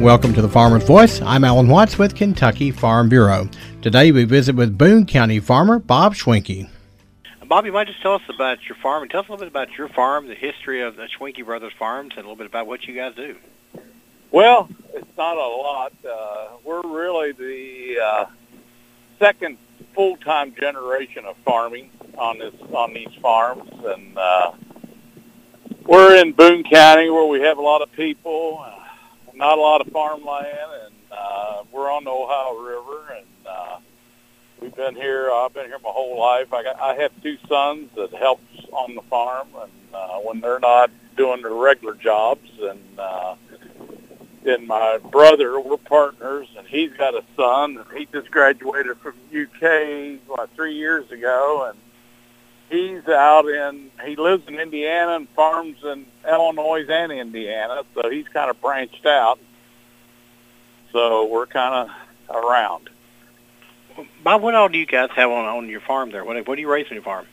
Welcome to the Farmer's Voice. I'm Alan Watts with Kentucky Farm Bureau. Today we visit with Boone County farmer Bob Schwenke. Bob, you might just tell us about your farm and tell us a little bit about your farm, the history of the Schwenke Brothers Farms, and a little bit about what you guys do. Well, it's not a lot. Uh, we're really the uh, second full-time generation of farming on this on these farms, and uh, we're in Boone County where we have a lot of people. Uh, not a lot of farmland, and uh, we're on the Ohio River, and uh, we've been here. I've been here my whole life. I got I have two sons that helps on the farm, and uh, when they're not doing their regular jobs, and uh, then my brother, we're partners, and he's got a son, and he just graduated from UK what three years ago, and he's out in he lives in Indiana and farms in Illinois and Indiana, so he's kind of branched out. So we're kind of around. Bob, what all do you guys have on on your farm there? What what do you raise on your farm?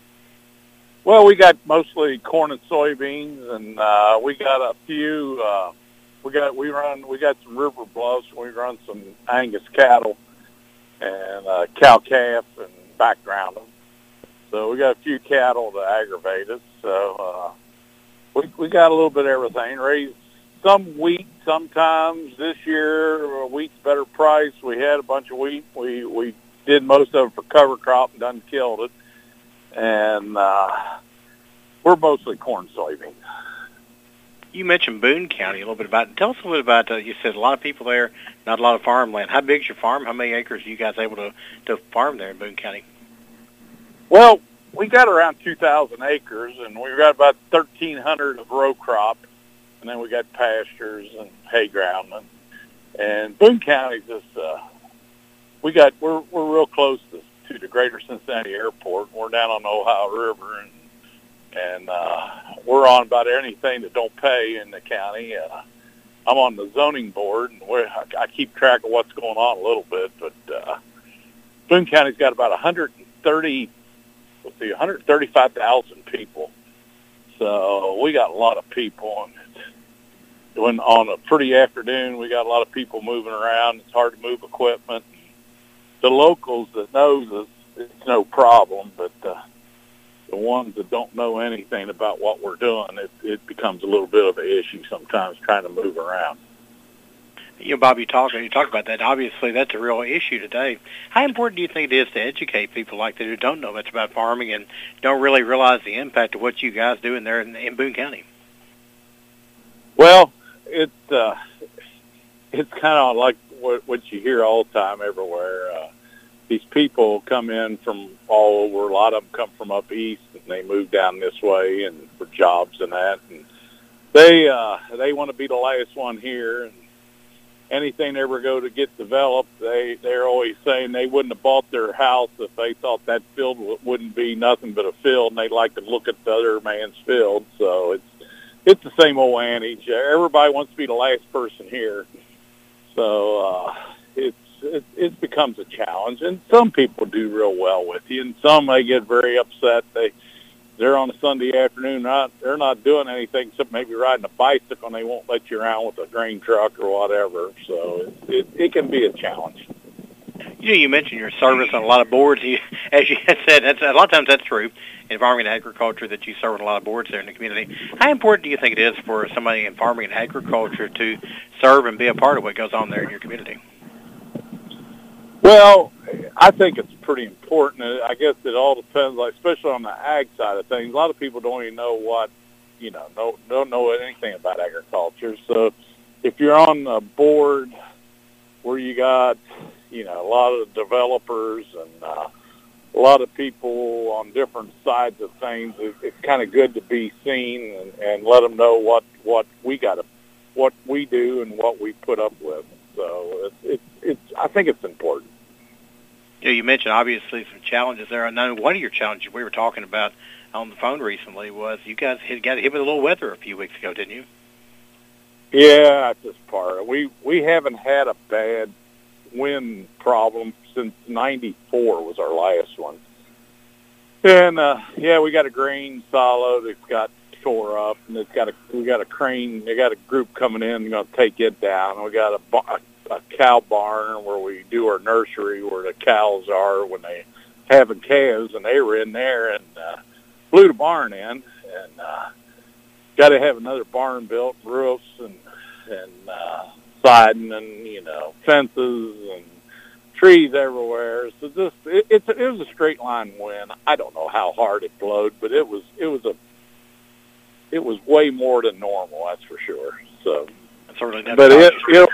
Well, we got mostly corn and soybeans, and uh, we got a few. Uh, we got we run we got some river bluffs. We run some Angus cattle and uh, cow calf and background them. So we got a few cattle to aggravate us. So uh, we we got a little bit of everything. Raised some wheat sometimes. This year, uh, wheat's better price. We had a bunch of wheat. We we did most of it for cover crop and done killed it. And uh, we're mostly corn soybeans. You mentioned Boone County a little bit about. Tell us a little bit about. Uh, you said a lot of people there, not a lot of farmland. How big's your farm? How many acres are you guys able to to farm there in Boone County? Well, we got around 2,000 acres, and we've got about 1,300 of row crop, and then we got pastures and hay ground. And, and Boone County just, uh, we got, we're, we're real close to, to the greater Cincinnati airport. We're down on the Ohio River, and, and uh, we're on about anything that don't pay in the county. Uh, I'm on the zoning board, and we're, I, I keep track of what's going on a little bit, but uh, Boone County's got about 130 let's see, 135,000 people. So we got a lot of people, and when on a pretty afternoon, we got a lot of people moving around. It's hard to move equipment. The locals that knows us, it's no problem, but uh, the ones that don't know anything about what we're doing, it, it becomes a little bit of an issue sometimes trying to move around you know, Bob, you talk you talk about that. Obviously, that's a real issue today. How important do you think it is to educate people like that who don't know much about farming and don't really realize the impact of what you guys do in there in, in Boone County? Well, it's uh, it's kind of like what, what you hear all the time everywhere. Uh, these people come in from all over. A lot of them come from up east, and they move down this way and for jobs and that. And they uh, they want to be the last one here. And anything ever go to get developed, they they're always saying they wouldn't have bought their house if they thought that field wouldn't be nothing but a field, and they like to look at the other man's field. So it's it's the same old adage. Everybody wants to be the last person here, so uh, it's it, it becomes a challenge. And some people do real well with you, and some they get very upset. They they're on a Sunday afternoon. Not they're not doing anything except maybe riding a bicycle, and they won't let you around with a grain truck or whatever. So it it, it can be a challenge. You know, you mentioned your service on a lot of boards. You, as you had said, that's, a lot of times that's true in farming and agriculture that you serve on a lot of boards there in the community. How important do you think it is for somebody in farming and agriculture to serve and be a part of what goes on there in your community? Well, I think it's pretty important. I guess it all depends, like especially on the ag side of things. A lot of people don't even know what, you know, no, don't know anything about agriculture. So if you're on a board where you got, you know, a lot of developers and uh, a lot of people on different sides of things, it, it's kind of good to be seen and, and let them know what what we got to, what we do and what we put up with. So it's it's, it's I think it's important you know, you mentioned obviously some challenges there. I know one of your challenges we were talking about on the phone recently was you guys had got hit with a little weather a few weeks ago, didn't you? Yeah, that's just part. We we haven't had a bad wind problem since '94 was our last one. And uh, yeah, we got a grain silo that's got tore up, and it's got a we got a crane. They got a group coming in, going to take it down. We got a, a, a cow barn where we do our nursery, where the cows are when they having calves, and they were in there and uh, blew the barn in, and uh, got to have another barn built, roofs and and uh, siding, and you know fences and trees everywhere. So this it, it's it was a straight line win. I don't know how hard it blowed, but it was it was a it was way more than normal. That's for sure. So certainly, but it it'll,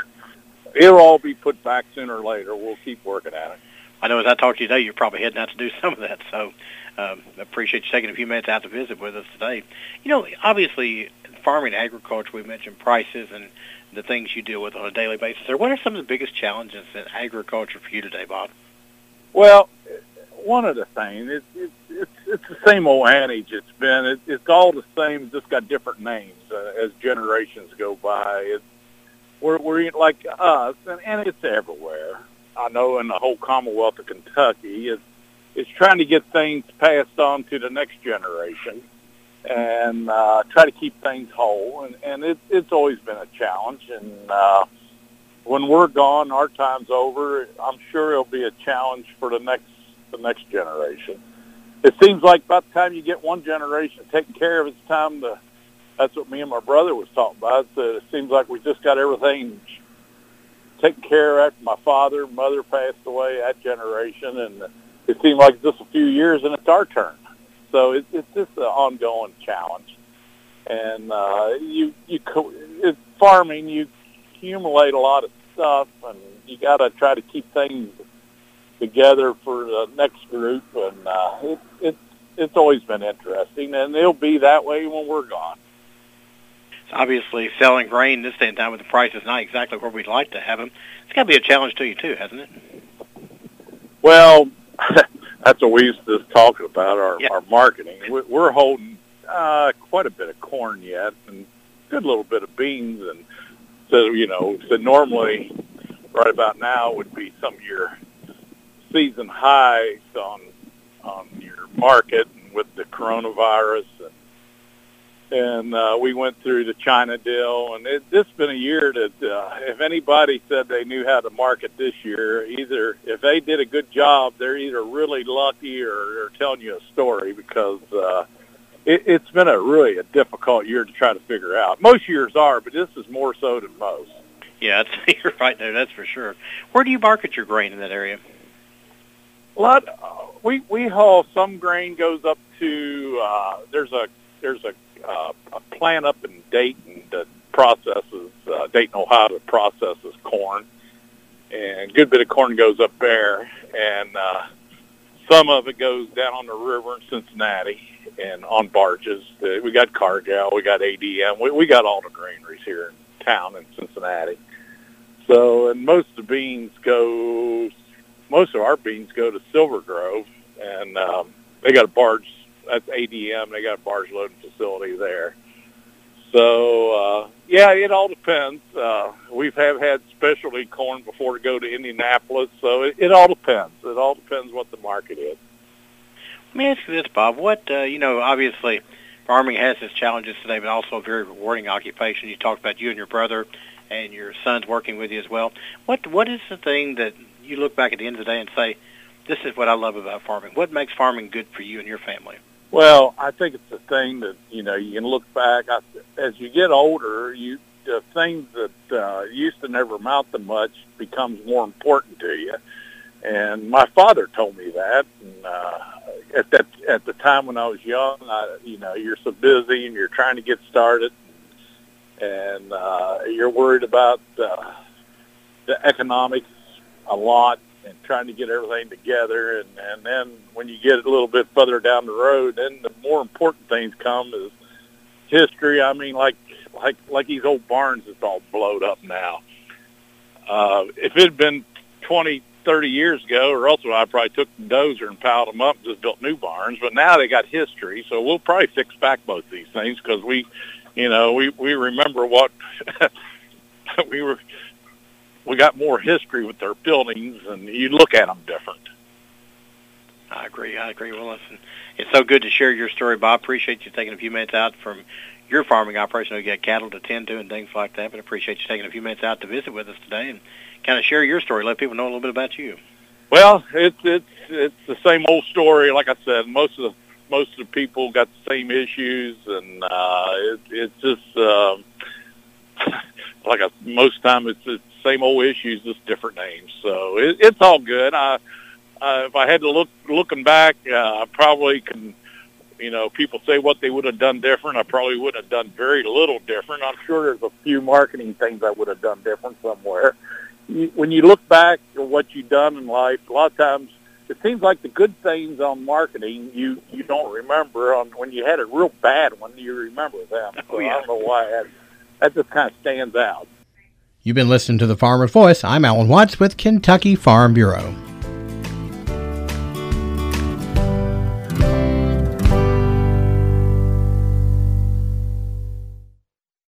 it'll all be put back sooner or later. We'll keep working at it. I know as I talk to you today, you're probably heading out to do some of that. So um, appreciate you taking a few minutes out to visit with us today. You know, obviously, farming and agriculture, we mentioned prices and the things you deal with on a daily basis. Or what are some of the biggest challenges in agriculture for you today, Bob? Well, one of the things it's it's it's, it's the same old adage. It's been it, it's all the same, just got different names uh, as generations go by. It's we're we're like us, and, and it's everywhere. I know in the whole Commonwealth of Kentucky, it's it's trying to get things passed on to the next generation and uh, try to keep things whole. And, and it, it's always been a challenge. And uh, when we're gone, our time's over. I'm sure it'll be a challenge for the next the next generation. It seems like by the time you get one generation taken care of, it's time to. That's what me and my brother was talking about. So it seems like we just got everything taken care of after my father, mother passed away, that generation, and it seemed like just a few years and it's our turn. So it, it's just an ongoing challenge. And uh, you you it's farming, you accumulate a lot of stuff, and you got to try to keep things together for the next group. And uh, it, it's it's always been interesting, and it'll be that way when we're gone. Obviously, selling grain this day and time with the prices not exactly where we'd like to have them, it's got to be a challenge to you too, hasn't it? Well, that's what we used to talk about our yep. our marketing. We're holding uh, quite a bit of corn yet, and a good little bit of beans, and so you know, so normally right about now would be some of your season highs on on your market, and with the coronavirus and uh, we went through the China deal, and it, this has been a year that uh, if anybody said they knew how to market this year, either if they did a good job, they're either really lucky or, or telling you a story because uh, it, it's been a really a difficult year to try to figure out. Most years are, but this is more so than most. Yeah, you're right there. That's for sure. Where do you market your grain in that area? A lot. Uh, we we haul some grain goes up to. Uh, there's a there's a uh, a plant up in Dayton that processes uh, Dayton, Ohio, that processes corn, and a good bit of corn goes up there, and uh, some of it goes down on the river in Cincinnati and on barges. Uh, we got Cargill, we got ADM, we, we got all the granaries here in town in Cincinnati. So, and most of the beans go, most of our beans go to Silver Grove, and um, they got a barge that's ADM. They got a barge loading facility there. So uh, yeah, it all depends. Uh, we've have had specialty corn before to go to Indianapolis, so it, it all depends. It all depends what the market is. Let me ask you this, Bob. What uh, you know, obviously, farming has its challenges today, but also a very rewarding occupation. You talked about you and your brother and your sons working with you as well. What what is the thing that you look back at the end of the day and say, "This is what I love about farming"? What makes farming good for you and your family? Well, I think it's a thing that you know you can look back I, as you get older. You the things that uh, used to never amount to much becomes more important to you. And my father told me that. And uh, at that at the time when I was young, I, you know, you're so busy and you're trying to get started, and uh, you're worried about uh, the economics a lot and trying to get everything together. And, and then when you get a little bit further down the road, then the more important things come is history. I mean, like like like these old barns that's all blowed up now. Uh, if it had been 20, 30 years ago, or else I probably took the dozer and piled them up and just built new barns. But now they got history, so we'll probably fix back both these things because we, you know, we we remember what we were we got more history with their buildings, and you look at them different. I agree. I agree. Well, listen, it's so good to share your story, Bob. Appreciate you taking a few minutes out from your farming operation. You got cattle to tend to and things like that. But appreciate you taking a few minutes out to visit with us today and kind of share your story, let people know a little bit about you. Well, it's it's it's the same old story. Like I said, most of the most of the people got the same issues, and uh, it, it's just um, like I, most time it's the same old issues, just different names. So it, it's all good. I uh, if I had to look looking back, uh, I probably can. You know, people say what they would have done different. I probably would have done very little different. I'm sure there's a few marketing things I would have done different somewhere. You, when you look back at what you've done in life, a lot of times it seems like the good things on marketing you you don't remember. On when you had a real bad one, you remember them. So oh, yeah. I don't know why that, that just kind of stands out. You've been listening to the Farmer's Voice. I'm Alan Watts with Kentucky Farm Bureau.